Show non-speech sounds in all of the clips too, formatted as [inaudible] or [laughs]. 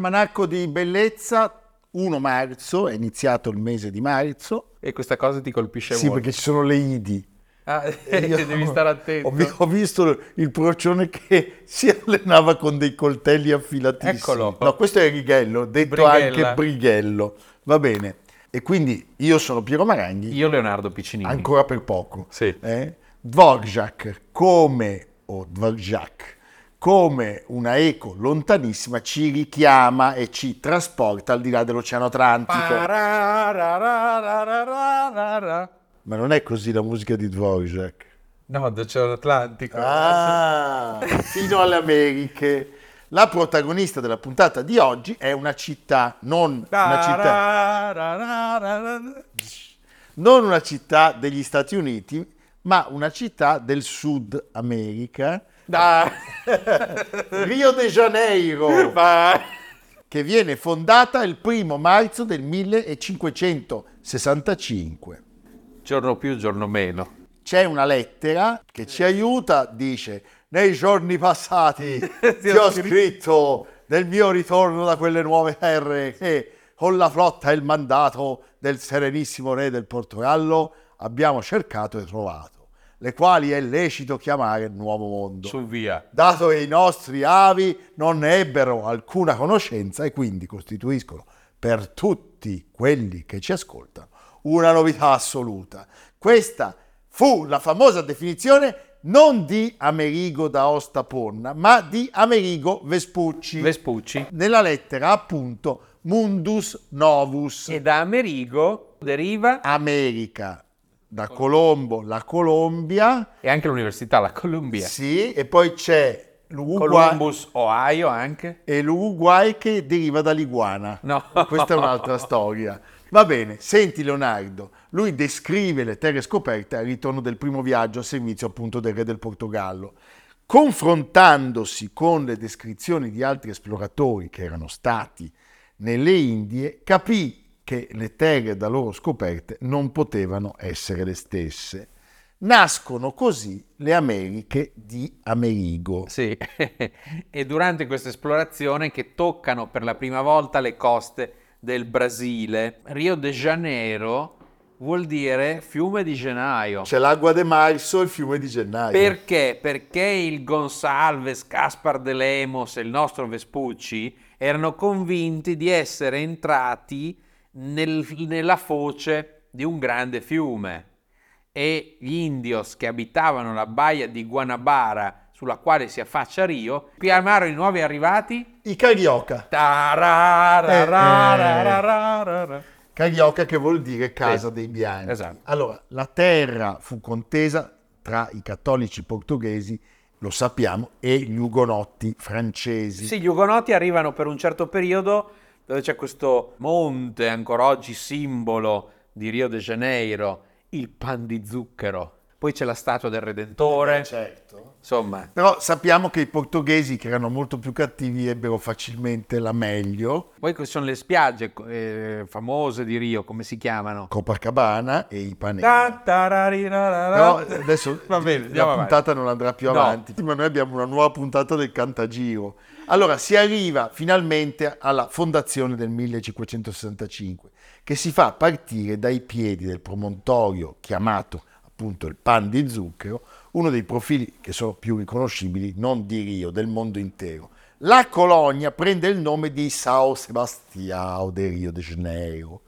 Almanacco di bellezza, 1 marzo, è iniziato il mese di marzo. E questa cosa ti colpisce sì, molto? Sì, perché ci sono le Idi. Ah, [laughs] io, devi [laughs] stare attento. Ho, ho, visto il procione che [laughs] si allenava con dei coltelli affilatissimi. Eccolo. No, questo è Righello, detto Brighella. anche Brighello. Va bene. E quindi io sono Piero Maranghi. Io Leonardo Piccinini. Ancora per poco. Sì. Eh? Dvorak, come, o Dvorak, come una eco lontanissima ci richiama e ci trasporta al di là dell'Oceano Atlantico. Ma non è così la musica di Dvorak. No, dell'Oceano Atlantico. Ah, fino alle Americhe. La protagonista della puntata di oggi è una città, non una città, non una città degli Stati Uniti, ma una città del Sud America, [laughs] Rio de Janeiro, che viene fondata il primo marzo del 1565. Giorno più, giorno meno. C'è una lettera che ci aiuta, dice, nei giorni passati [laughs] ti ho scritto. del mio ritorno da quelle nuove terre che con la flotta e il mandato del serenissimo re del Portogallo abbiamo cercato e trovato le quali è lecito chiamare nuovo mondo. Su via. Dato che i nostri avi non ne ebbero alcuna conoscenza e quindi costituiscono per tutti quelli che ci ascoltano una novità assoluta. Questa fu la famosa definizione non di Amerigo da Ostaponna, ma di Amerigo Vespucci. Vespucci. Nella lettera appunto Mundus Novus. E da Amerigo deriva America da Colombo, la Colombia. E anche l'università, la Columbia. Sì, e poi c'è l'Uruguay. Columbus, Ohio anche. E l'Uruguay che deriva dall'iguana. No. Questa è un'altra [laughs] storia. Va bene, senti Leonardo, lui descrive le terre scoperte al ritorno del primo viaggio a servizio appunto del re del Portogallo. Confrontandosi con le descrizioni di altri esploratori che erano stati nelle Indie, capì che le terre da loro scoperte non potevano essere le stesse. Nascono così le Americhe di Amerigo. Sì, [laughs] e durante questa esplorazione che toccano per la prima volta le coste del Brasile, Rio de Janeiro vuol dire fiume di gennaio. C'è l'acqua de marzo e il fiume di gennaio. Perché? Perché il Gonsalves, Caspar de Lemos e il nostro Vespucci erano convinti di essere entrati nel, nella foce di un grande fiume e gli indios che abitavano la baia di Guanabara sulla quale si affaccia Rio chiamarono i nuovi arrivati i Carioca. Eh, Carioca che vuol dire casa Sì. dei bianchi. Esatto. Allora, la terra fu contesa tra i cattolici portoghesi, lo sappiamo, e gli ugonotti francesi. Sì, gli ugonotti arrivano per un certo periodo dove c'è questo monte ancora oggi simbolo di Rio de Janeiro, il pan di zucchero. Poi c'è la statua del Redentore. Certo. Insomma, Però sappiamo che i portoghesi, che erano molto più cattivi, ebbero facilmente la meglio. poi sono le spiagge eh, famose di Rio, come si chiamano? Copacabana e Ipanema. Però adesso Va bene, la andiamo avanti. puntata non andrà più No. avanti, ma noi abbiamo una nuova puntata del Cantagiro. Allora si arriva finalmente alla fondazione del 1565, che si fa partire dai piedi del promontorio chiamato appunto il Pan di Zucchero, uno dei profili che sono più riconoscibili non di Rio, del mondo intero. La colonia prende il nome di São Sebastião de Rio de Janeiro,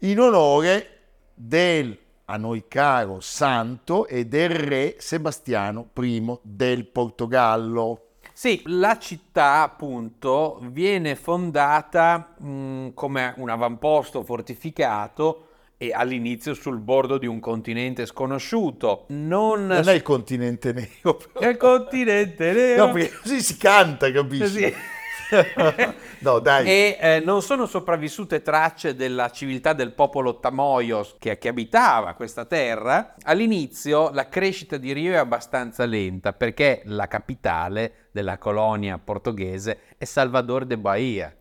in onore del a noi caro santo e del re Sebastiano I del Portogallo. Sì, la città appunto viene fondata mh, come un avamposto fortificato e all'inizio sul bordo di un continente sconosciuto. Non, Non è il continente nero, però. [laughs] È il continente nero. No, perché così si canta, capisci? Sì. [laughs] no, dai. E eh, non sono sopravvissute tracce della civiltà del popolo Tamoyos che, che abitava questa terra. All'inizio la crescita di Rio è abbastanza lenta perché la capitale della colonia portoghese è Salvador de Bahia.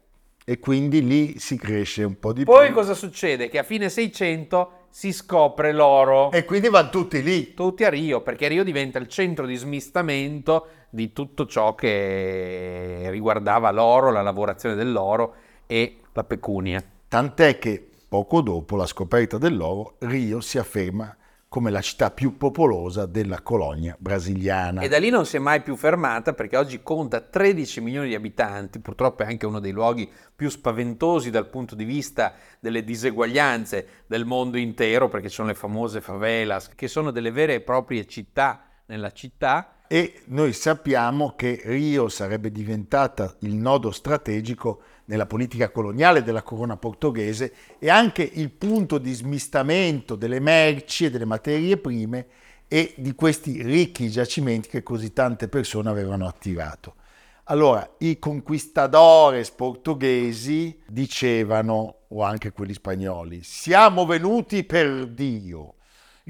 E quindi lì si cresce un po' di Poi più. cosa succede? Che a fine 600 si scopre l'oro. E quindi vanno tutti lì. Tutti a Rio, perché Rio diventa il centro di smistamento di tutto ciò che riguardava l'oro, la lavorazione dell'oro e la pecunia. Tant'è che poco dopo la scoperta dell'oro, Rio si afferma come la città più popolosa della colonia brasiliana. E da lì non si è mai più fermata perché oggi conta 13 milioni di abitanti, purtroppo è anche uno dei luoghi più spaventosi dal punto di vista delle diseguaglianze del mondo intero, perché ci sono le famose favelas, che sono delle vere e proprie città nella città. E noi sappiamo che Rio sarebbe diventata il nodo strategico nella politica coloniale della corona portoghese e anche il punto di smistamento delle merci e delle materie prime e di questi ricchi giacimenti che così tante persone avevano attirato. Allora, i conquistadores portoghesi dicevano, o anche quelli spagnoli, siamo venuti per Dio,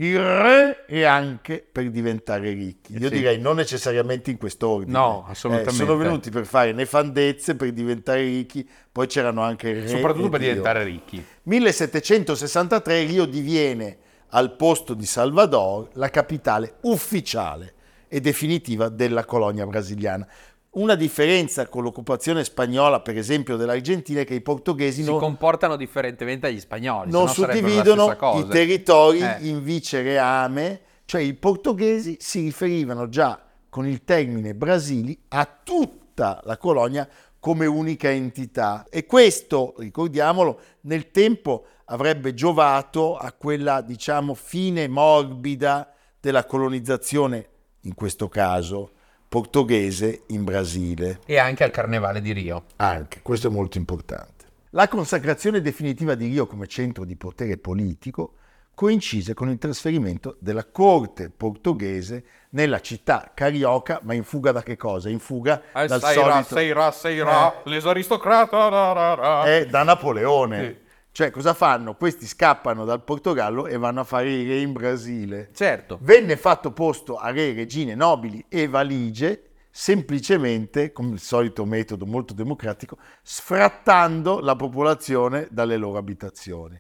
il re e anche per diventare ricchi. Io Sì. direi non necessariamente in quest'ordine. No, Eh, assolutamente. sono venuti per fare nefandezze, per diventare ricchi, poi c'erano anche il re Soprattutto per Dio. diventare ricchi. 1763 Rio diviene al posto di Salvador la capitale ufficiale e definitiva della colonia brasiliana. Una differenza con l'occupazione spagnola, per esempio, dell'Argentina è che i portoghesi Si non, comportano differentemente agli spagnoli, non suddividono i territori Eh. in vicereame, cioè i portoghesi si riferivano già con il termine Brasili a tutta la colonia come unica entità. E questo, ricordiamolo, nel tempo avrebbe giovato a quella, diciamo, fine morbida della colonizzazione, in questo caso portoghese in Brasile. E anche al Carnevale di Rio. Anche, questo è molto importante. La consacrazione definitiva di Rio come centro di potere politico coincise con il trasferimento della corte portoghese nella città carioca, ma in fuga da che cosa? In fuga Eh, dal solito... seira, seira, les aristocrata, ra, ra, ra. Eh, da Napoleone. Sì. Cioè, cosa fanno? Questi scappano dal Portogallo e vanno a fare i re in Brasile. Certo. Venne fatto posto a re, regine, nobili e valigie semplicemente, come il solito metodo molto democratico, sfrattando la popolazione dalle loro abitazioni.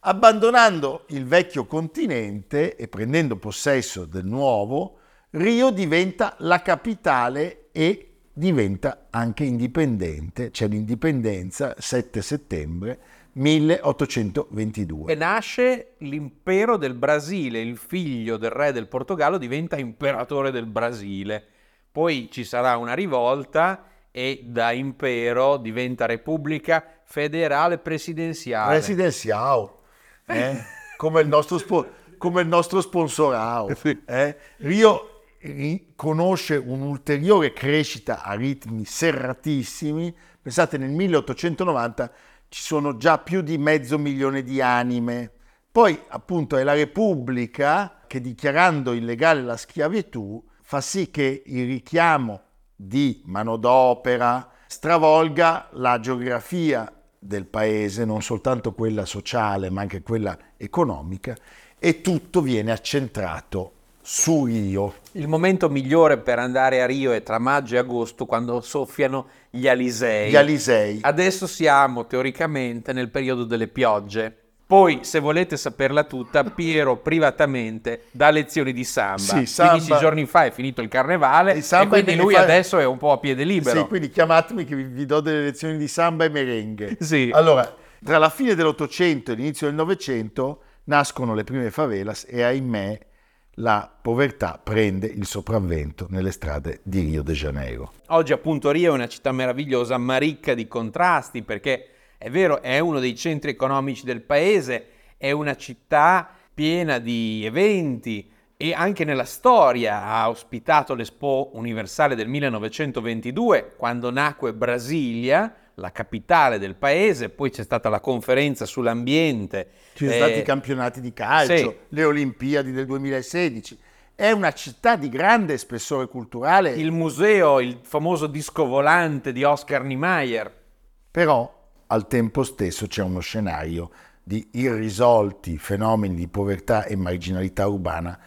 Abbandonando il vecchio continente e prendendo possesso del nuovo, Rio diventa la capitale e diventa anche indipendente, c'è l'indipendenza 7 settembre 1822. E nasce l'impero del Brasile, il figlio del re del Portogallo diventa imperatore del Brasile. Poi ci sarà una rivolta e da impero diventa repubblica federale presidenziale. Presidenziale, eh? come, il nostro spo- come il nostro sponsorao. [laughs] Eh? Rio ri- conosce un'ulteriore crescita a ritmi serratissimi. Pensate, nel 1890 ci sono già più di mezzo milione di anime. Poi, appunto, è la Repubblica che, dichiarando illegale la schiavitù, fa sì che il richiamo di manodopera stravolga la geografia del paese, non soltanto quella sociale, ma anche quella economica, e tutto viene accentrato su Rio. Il momento migliore per andare a Rio è tra maggio e agosto quando soffiano gli alisei. Gli Alisei. Adesso siamo teoricamente nel periodo delle piogge. Poi, se volete saperla tutta, Piero privatamente dà lezioni di samba. Sì, samba. 15 giorni fa è finito il carnevale e samba quindi lui fa- adesso è un po' a piede libero. Sì, quindi chiamatemi che vi, vi do delle lezioni di samba e merengue. Sì. Allora, tra la fine dell'Ottocento e l'inizio del Novecento nascono le prime favelas e ahimè la povertà prende il sopravvento nelle strade di Rio de Janeiro. Oggi appunto Rio è una città meravigliosa ma ricca di contrasti perché è vero, è uno dei centri economici del paese, è una città piena di eventi, e anche nella storia ha ospitato l'Expo Universale del 1922, quando nacque Brasilia, la capitale del paese, poi c'è stata la conferenza sull'ambiente. Ci sono eh, stati i campionati di calcio, sì. le Olimpiadi del 2016. È una città di grande spessore culturale. Il museo, il famoso disco volante di Oscar Niemeyer. Però al tempo stesso c'è uno scenario di irrisolti fenomeni di povertà e marginalità urbana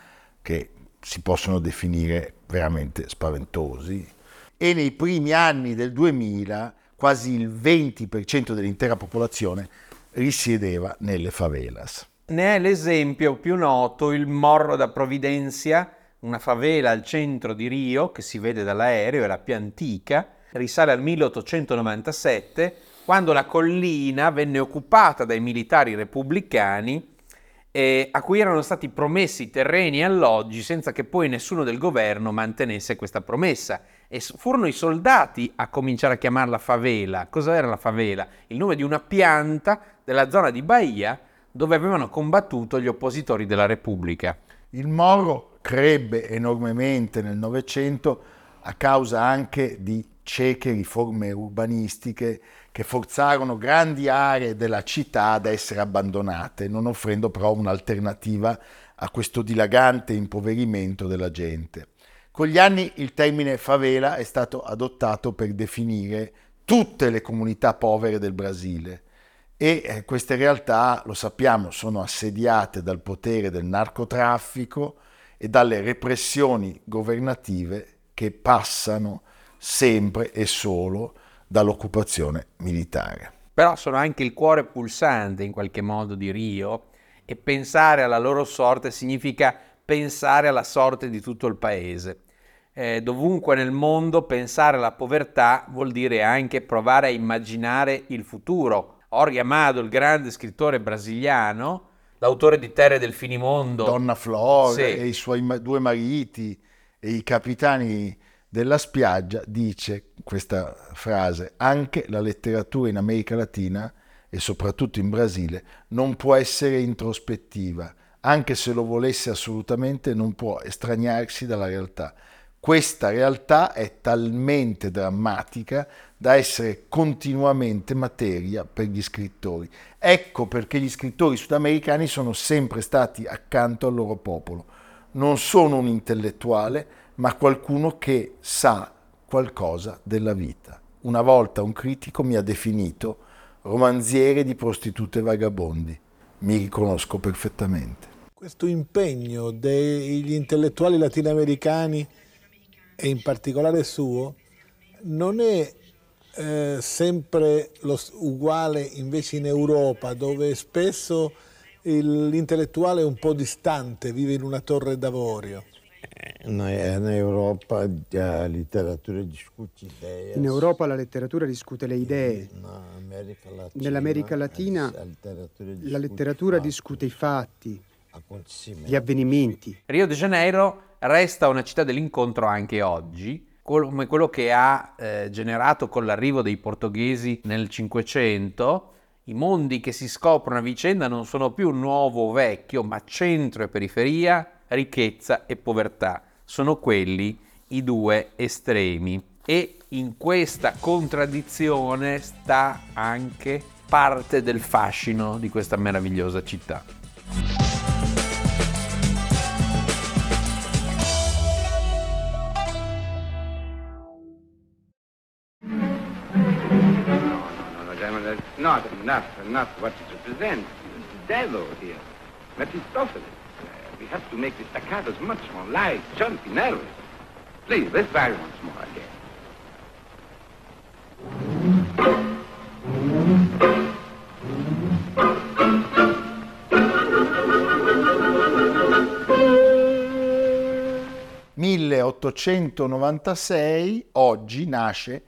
che si possono definire veramente spaventosi. E nei primi anni del 2000 quasi il 20% dell'intera popolazione risiedeva nelle favelas. Ne è l'esempio più noto il Morro da Providencia, una favela al centro di Rio che si vede dall'aereo, è la più antica, risale al 1897 quando la collina venne occupata dai militari repubblicani eh, a cui erano stati promessi terreni e alloggi senza che poi nessuno del governo mantenesse questa promessa. E furono i soldati a cominciare a chiamarla favela. Cosa era la favela? Il nome di una pianta della zona di Bahia dove avevano combattuto gli oppositori della Repubblica. Il Moro crebbe enormemente nel Novecento a causa anche di cieche riforme urbanistiche che forzarono grandi aree della città ad essere abbandonate, non offrendo però un'alternativa a questo dilagante impoverimento della gente. Con gli anni il termine favela è stato adottato per definire tutte le comunità povere del Brasile e eh, queste realtà, lo sappiamo, sono assediate dal potere del narcotraffico e dalle repressioni governative che passano sempre e solo dall'occupazione militare. Però sono anche il cuore pulsante in qualche modo di Rio e pensare alla loro sorte significa pensare alla sorte di tutto il paese. Eh, dovunque nel mondo pensare alla povertà vuol dire anche provare a immaginare il futuro. Jorge Amado, il grande scrittore brasiliano, l'autore di Terre del Finimondo, Donna Flor sì. e i suoi due mariti e i capitani della spiaggia dice questa frase, anche la letteratura in America Latina e soprattutto in Brasile non può essere introspettiva, anche se lo volesse assolutamente non può estraniarsi dalla realtà. Questa realtà è talmente drammatica da essere continuamente materia per gli scrittori. Ecco perché gli scrittori sudamericani sono sempre stati accanto al loro popolo. Non sono un intellettuale, ma qualcuno che sa qualcosa della vita. Una volta un critico mi ha definito romanziere di prostitute vagabondi. Mi riconosco perfettamente. Questo impegno degli intellettuali latinoamericani e in particolare suo non è eh, sempre lo, uguale invece in Europa dove spesso l'intellettuale è un po' distante, vive in una torre d'avorio. In Europa la letteratura discute idee. In Europa la letteratura discute le idee. Nell'America Latina la letteratura discute i fatti, gli avvenimenti. Rio de Janeiro resta una città dell'incontro anche oggi, come quello che ha eh, generato con l'arrivo dei portoghesi nel Cinquecento. I mondi che si scoprono a vicenda non sono più nuovo o vecchio, ma centro e periferia, ricchezza e povertà. Sono quelli i due estremi. E in questa contraddizione sta anche parte del fascino di questa meravigliosa città. Not, not what it represents. The devil here. Mephistopheles. We have to make the staccatos much more light, jumpy, nervous. Please, let's try once more again. «1896, oggi nasce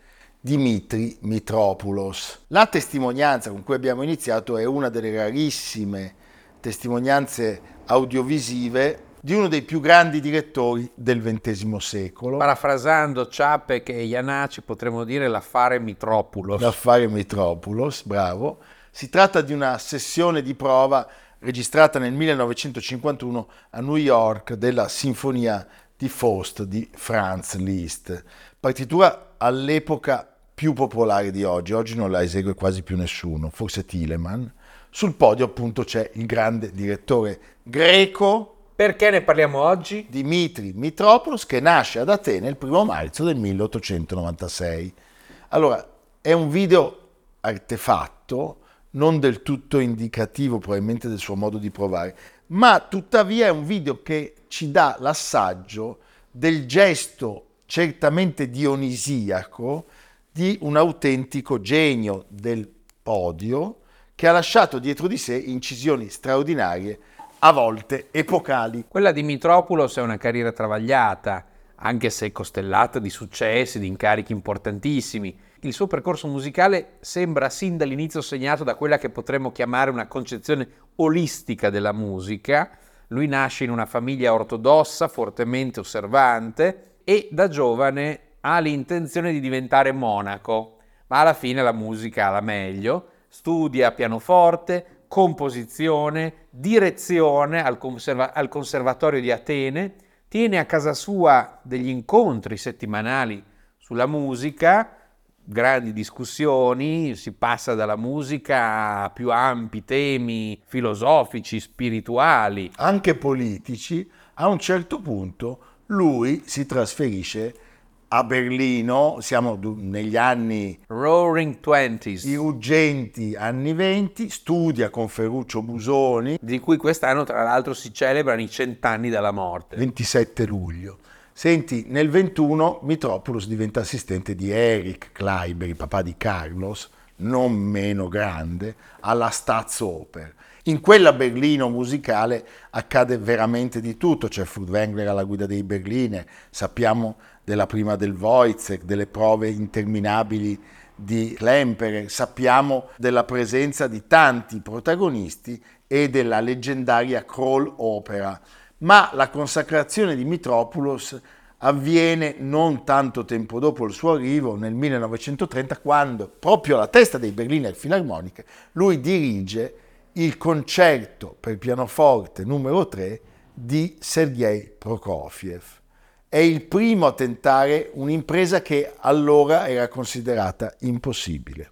Dimitri Mitropoulos. La testimonianza con cui abbiamo iniziato è una delle rarissime testimonianze audiovisive di uno dei più grandi direttori del XX secolo. Parafrasando Ciapek e Iannacci potremmo dire l'affare Mitropoulos. L'affare Mitropoulos, bravo. Si tratta di una sessione di prova registrata nel 1951 a New York della Sinfonia di Faust di Franz Liszt, partitura all'epoca più popolare di oggi, oggi non la esegue quasi più nessuno, forse Telemann. Sul podio appunto c'è il grande direttore greco perché ne parliamo oggi? Dimitri Mitropoulos che nasce ad Atene il primo marzo del 1896. Allora, è un video artefatto, non del tutto indicativo probabilmente del suo modo di provare, ma tuttavia è un video che ci dà l'assaggio del gesto certamente dionisiaco di un autentico genio del podio che ha lasciato dietro di sé incisioni straordinarie a volte epocali. Quella di Mitropoulos è una carriera travagliata, anche se costellata di successi, di incarichi importantissimi. Il suo percorso musicale sembra sin dall'inizio segnato da quella che potremmo chiamare una concezione olistica della musica. Lui nasce in una famiglia ortodossa, fortemente osservante, e da giovane ha l'intenzione di diventare monaco, ma alla fine la musica la meglio, studia pianoforte, composizione, direzione al, conserva- al Conservatorio di Atene, tiene a casa sua degli incontri settimanali sulla musica, grandi discussioni, si passa dalla musica a più ampi temi filosofici, spirituali. Anche politici, a un certo punto lui si trasferisce a Berlino, siamo negli anni Roaring Twenties, i ruggenti anni venti, studia con Ferruccio Busoni, di cui quest'anno tra l'altro si celebrano i cent'anni dalla morte. 27 luglio. Senti, nel 21 Mitropoulos diventa assistente di Eric Kleiber, il papà di Carlos, non meno grande, alla Staatsoper. In quella Berlino musicale accade veramente di tutto, c'è Furtwängler alla guida dei Berline, sappiamo della prima del Wojciech, delle prove interminabili di Klemperer, sappiamo della presenza di tanti protagonisti e della leggendaria Kroll Opera, ma la consacrazione di Mitropoulos avviene non tanto tempo dopo il suo arrivo, nel 1930, quando proprio alla testa dei Berliner Philharmonic lui dirige il concerto per pianoforte numero 3 di Sergei Prokofiev è il primo a tentare un'impresa che allora era considerata impossibile.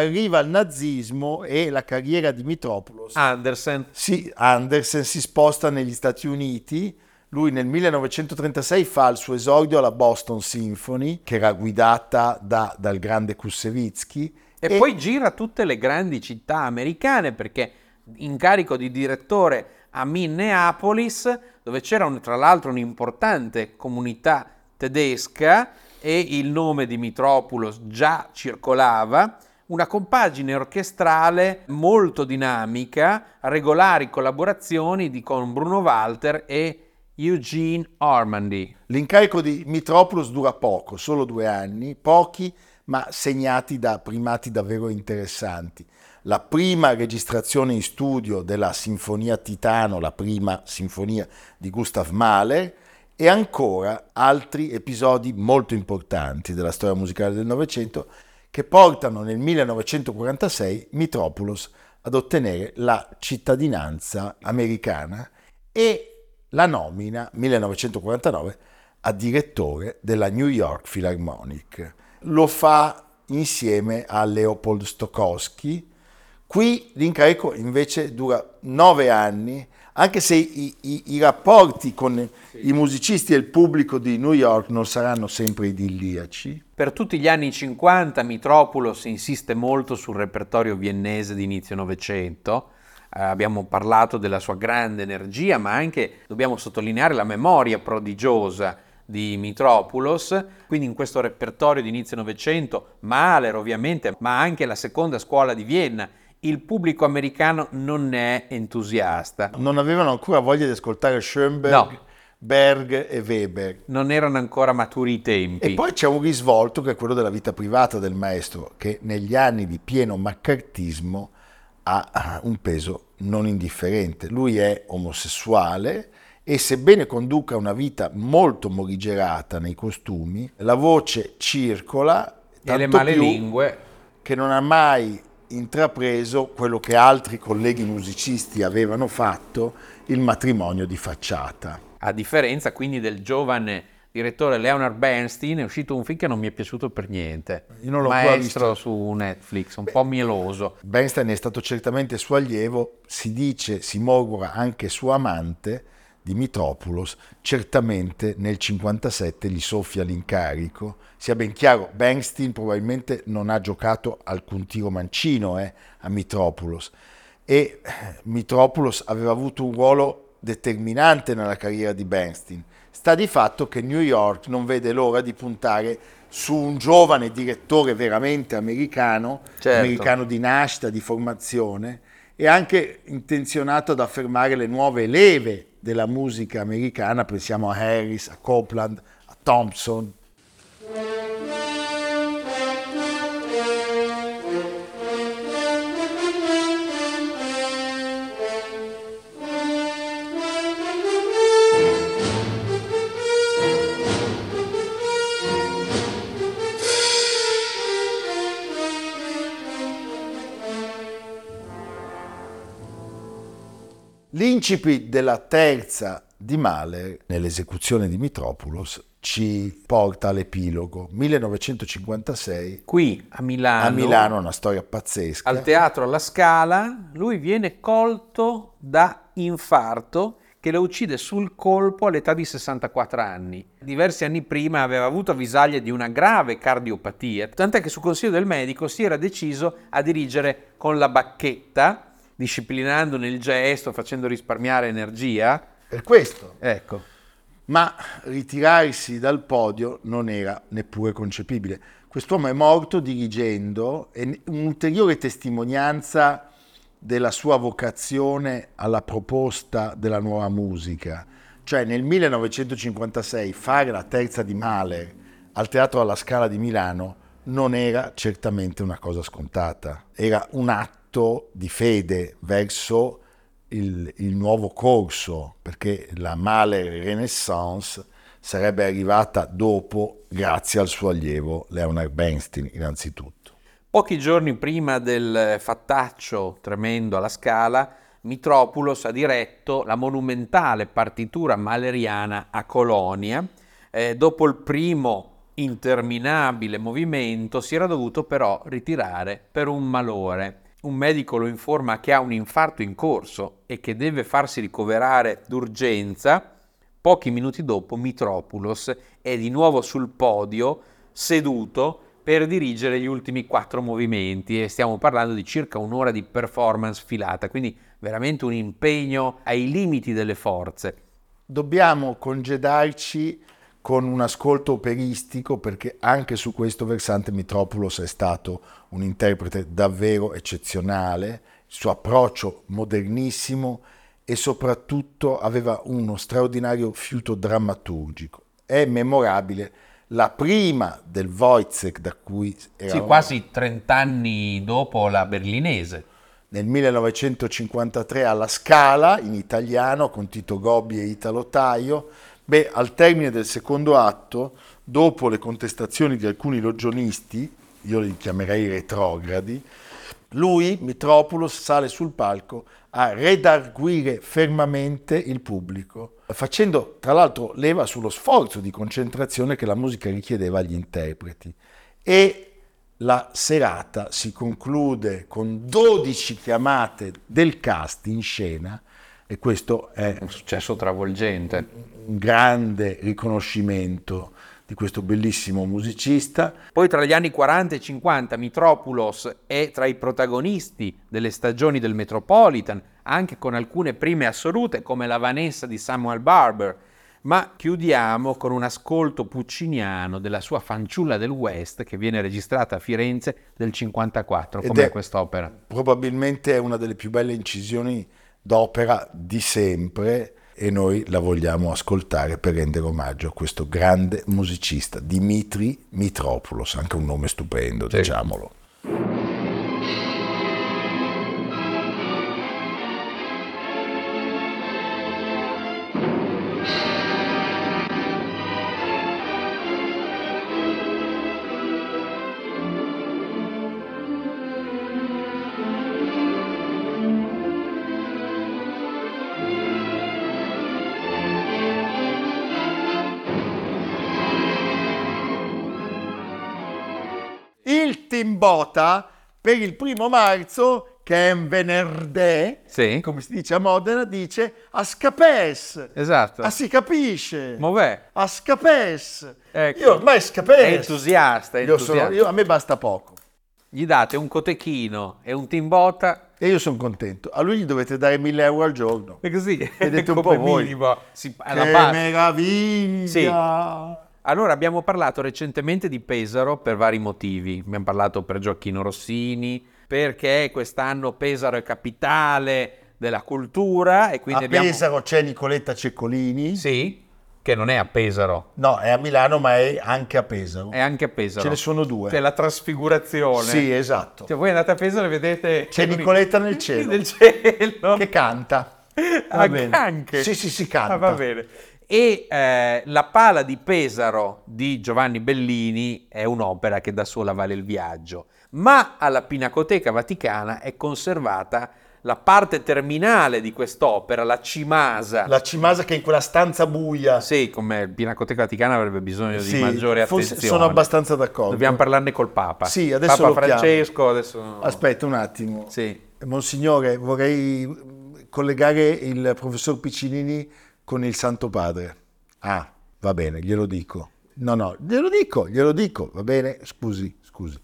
Arriva il nazismo e la carriera di Mitropoulos. Andersen. Sì, Andersen si sposta negli Stati Uniti. Lui nel 1936 fa il suo esordio alla Boston Symphony, che era guidata da, dal grande Kusevitsky. E, e poi gira tutte le grandi città americane perché incarico di direttore a Minneapolis, dove c'era un, tra l'altro un'importante comunità tedesca e il nome di Mitropoulos già circolava una compagine orchestrale molto dinamica, regolari collaborazioni di, con Bruno Walter e Eugene Ormandy. L'incarico di Mitropoulos dura poco, solo due anni, pochi ma segnati da primati davvero interessanti. La prima registrazione in studio della Sinfonia Titano, la prima sinfonia di Gustav Mahler, e ancora altri episodi molto importanti della storia musicale del Novecento che portano nel 1946 Mitropoulos ad ottenere la cittadinanza americana e la nomina 1949 a direttore della New York Philharmonic. Lo fa insieme a Leopold Stokowski. Qui l'incarico invece dura nove anni anche se i, i, i rapporti con sì. i musicisti e il pubblico di New York non saranno sempre idilliaci. Per tutti gli anni 50 Mitropoulos insiste molto sul repertorio viennese di inizio Novecento. Eh, abbiamo parlato della sua grande energia, ma anche dobbiamo sottolineare la memoria prodigiosa di Mitropoulos, quindi in questo repertorio di inizio Novecento, Mahler ovviamente, ma anche la seconda scuola di Vienna, il pubblico americano non è entusiasta. Non avevano ancora voglia di ascoltare Schoenberg. No. Berg e Weber. Non erano ancora maturi i tempi. E poi c'è un risvolto che è quello della vita privata del maestro, che negli anni di pieno maccartismo ha un peso non indifferente. Lui è omosessuale e sebbene conduca una vita molto morigerata nei costumi, la voce circola e le male lingue che non ha mai intrapreso quello che altri colleghi musicisti avevano fatto, il matrimonio di facciata. A differenza quindi del giovane direttore Leonard Bernstein, è uscito un film che non mi è piaciuto per niente. Io non l'ho Maestro su Netflix, un Beh, po' mieloso. Bernstein è stato certamente suo allievo, si dice, si mogora anche suo amante di Mitropoulos, certamente nel 57 gli soffia l'incarico. Sia ben chiaro, Bernstein probabilmente non ha giocato alcun tiro mancino eh, a Mitropoulos e Mitropoulos aveva avuto un ruolo determinante nella carriera di Bernstein. Sta di fatto che New York non vede l'ora di puntare su un giovane direttore veramente americano, certo. americano di nascita, di formazione, e anche intenzionato ad affermare le nuove leve della musica americana, pensiamo a Harris, a Copland, a Thompson, L'incipit della terza di Mahler nell'esecuzione di Mitropoulos ci porta all'epilogo 1956 qui a Milano. A Milano una storia pazzesca. Al teatro alla Scala lui viene colto da infarto che lo uccide sul colpo all'età di 64 anni. Diversi anni prima aveva avuto avvisaglie di una grave cardiopatia, tant'è che su consiglio del medico si era deciso a dirigere con la bacchetta disciplinando nel gesto, facendo risparmiare energia. Per questo. Ecco. Ma ritirarsi dal podio non era neppure concepibile. Quest'uomo è morto dirigendo e un'ulteriore testimonianza della sua vocazione alla proposta della nuova musica. Cioè nel 1956 fare la terza di Mahler al Teatro alla Scala di Milano non era certamente una cosa scontata, era un atto atto di fede verso il, il nuovo corso, perché la Mahler Renaissance sarebbe arrivata dopo grazie al suo allievo Leonard Bernstein innanzitutto. Pochi giorni prima del fattaccio tremendo alla Scala, Mitropoulos ha diretto la monumentale partitura maleriana a Colonia. Eh, dopo il primo interminabile movimento si era dovuto però ritirare per un malore un medico lo informa che ha un infarto in corso e che deve farsi ricoverare d'urgenza, pochi minuti dopo Mitropoulos è di nuovo sul podio, seduto, per dirigere gli ultimi quattro movimenti e stiamo parlando di circa un'ora di performance filata, quindi veramente un impegno ai limiti delle forze. Dobbiamo congedarci con un ascolto operistico perché anche su questo versante Mitropoulos è stato un interprete davvero eccezionale, il suo approccio modernissimo e soprattutto aveva uno straordinario fiuto drammaturgico. È memorabile la prima del Wojciech da cui era... Sì, quasi 30 anni dopo la berlinese. Nel 1953 alla Scala, in italiano, con Tito Gobbi e Italo Taio, Beh, al termine del secondo atto, dopo le contestazioni di alcuni logionisti, io li chiamerei retrogradi, lui, Mitropoulos, sale sul palco a redarguire fermamente il pubblico, facendo tra l'altro leva sullo sforzo di concentrazione che la musica richiedeva agli interpreti. E la serata si conclude con 12 chiamate del cast in scena e questo è un successo travolgente. Un grande riconoscimento di questo bellissimo musicista. Poi tra gli anni 40 e 50 Mitropoulos è tra i protagonisti delle stagioni del Metropolitan, anche con alcune prime assolute come la Vanessa di Samuel Barber. Ma chiudiamo con un ascolto pucciniano della sua Fanciulla del West che viene registrata a Firenze del 54. Com'è quest'opera? Probabilmente è una delle più belle incisioni d'opera di sempre e noi la vogliamo ascoltare per rendere omaggio a questo grande musicista, Dimitri Mitropoulos, anche un nome stupendo, sì. diciamolo. Timbota per il primo marzo, che è un venerdì, sì. come si dice a Modena, dice a scapes. Esatto. Ah, si capisce. Mov'è? A scapes. Ecco. Io ormai scapes. È entusiasta, è io entusiasta. Sono, io, a me basta poco. Gli date un cotechino e un timbota. E io sono contento. A lui gli dovete dare 1000 euro al giorno. E così. Vedete [laughs] un po' voi. Minimo. Si, che meraviglia! Sì. Allora, abbiamo parlato recentemente di Pesaro per vari motivi. Abbiamo parlato per Gioacchino Rossini, perché quest'anno Pesaro è capitale della cultura e quindi a abbiamo... Pesaro c'è Nicoletta Ceccolini. Sì, che non è a Pesaro. No, è a Milano, ma è anche a Pesaro. È anche a Pesaro. Ce ne sono due. C'è la trasfigurazione. Sì, esatto. Cioè, voi andate a Pesaro e vedete... C'è Nicoletta nel [laughs] cielo. nel cielo. Che canta. [laughs] Va bene. Anche? Sì, sì, si canta. Ah, va bene. E eh, La pala di Pesaro di Giovanni Bellini è un'opera che da sola vale il viaggio, ma alla Pinacoteca Vaticana è conservata la parte terminale di quest'opera, la cimasa. La cimasa che è in quella stanza buia. Sì, come Pinacoteca Vaticana avrebbe bisogno sì, di maggiore attenzione. Sono abbastanza d'accordo. Dobbiamo parlarne col Papa. Sì, adesso Papa Francesco, adesso... Aspetta un attimo. Sì. Monsignore, vorrei collegare il professor Piccinini con il Santo Padre. Ah, va bene, glielo dico. No, no, glielo dico, glielo dico, va bene? Scusi, scusi.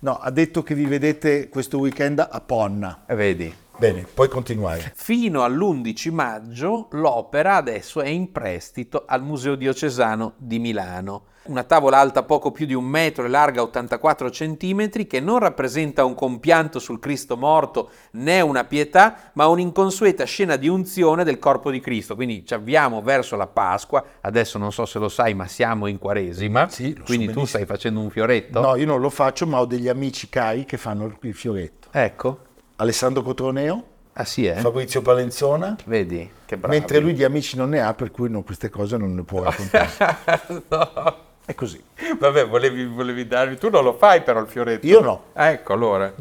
No, ha detto che vi vedete questo weekend a Ponna. Eh, vedi. Bene, puoi continuare. Fino all'11 maggio l'opera adesso è in prestito al Museo Diocesano di Milano una tavola alta poco più di un metro e larga 84 centimetri che non rappresenta un compianto sul Cristo morto né una pietà, ma un'inconsueta scena di unzione del corpo di Cristo. Quindi ci avviamo verso la Pasqua, adesso non so se lo sai, ma siamo in Quaresima, sì, quindi so tu stai facendo un fioretto? No, io non lo faccio, ma ho degli amici cari che fanno il fioretto. Ecco. Alessandro Cotroneo. Ah sì, eh? Fabrizio Palenzona. Vedi, che bravo. Mentre lui di amici non ne ha, per cui no, queste cose non ne può raccontare. [laughs] no. È così. Vabbè, volevi, volevi, darmi. Tu non lo fai però il fioretto. Io no. Ah, ecco, allora.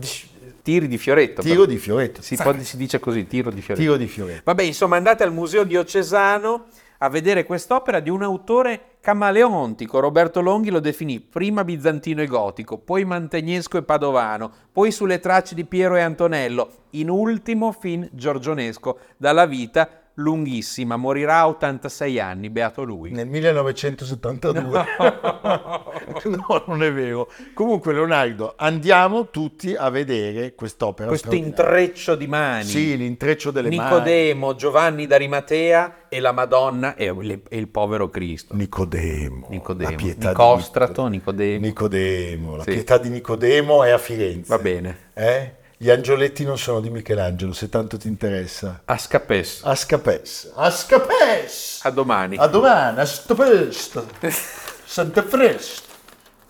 Tiri di fioretto. Tiro però. di fioretto. Si, si, dice così, tiro di fioretto. Tiro di fioretto. Vabbè, insomma, andate al Museo Diocesano a vedere quest'opera di un autore camaleontico. Roberto Longhi lo definì prima bizantino e gotico, poi mantegnesco e padovano, poi sulle tracce di Piero e Antonello, in ultimo fin giorgionesco, dalla vita lunghissima, morirà a 86 anni, beato lui. Nel 1972. [laughs] No. no, non è vero. Comunque Leonardo, andiamo tutti a vedere quest'opera. Questo intreccio di mani. Sì, l'intreccio delle Nicodemo, mani. Nicodemo, Giovanni d'Arimatea e la Madonna e, e, il povero Cristo. Nicodemo. Nicodemo. La pietà Nicostrato, Nicodemo. Nicodemo. La sì. pietà di Nicodemo è a Firenze. Va bene. Eh? Gli angioletti non sono di Michelangelo, se tanto ti interessa. Ascapes. Ascapes. Ascapes. A domani. A domani. A stopest. [laughs] Santa Frest.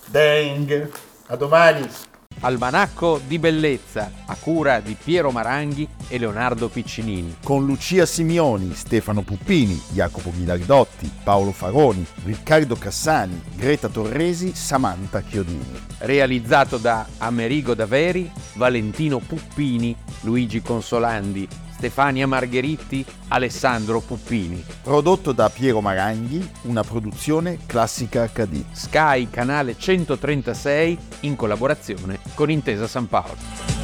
Deng. A domani. Almanacco di bellezza a cura di Piero Maranghi e Leonardo Piccinini. Con Lucia Simioni, Stefano Puppini, Jacopo Ghilardotti, Paolo Faroni, Riccardo Cassani, Greta Torresi, Samantha Chiodini. Realizzato da Amerigo Daveri, Valentino Puppini, Luigi Consolandi, Stefania Margheritti, Alessandro Puppini. Prodotto da Piero Maranghi, una produzione classica HD. Sky Canale 136 in collaborazione con Intesa San Paolo.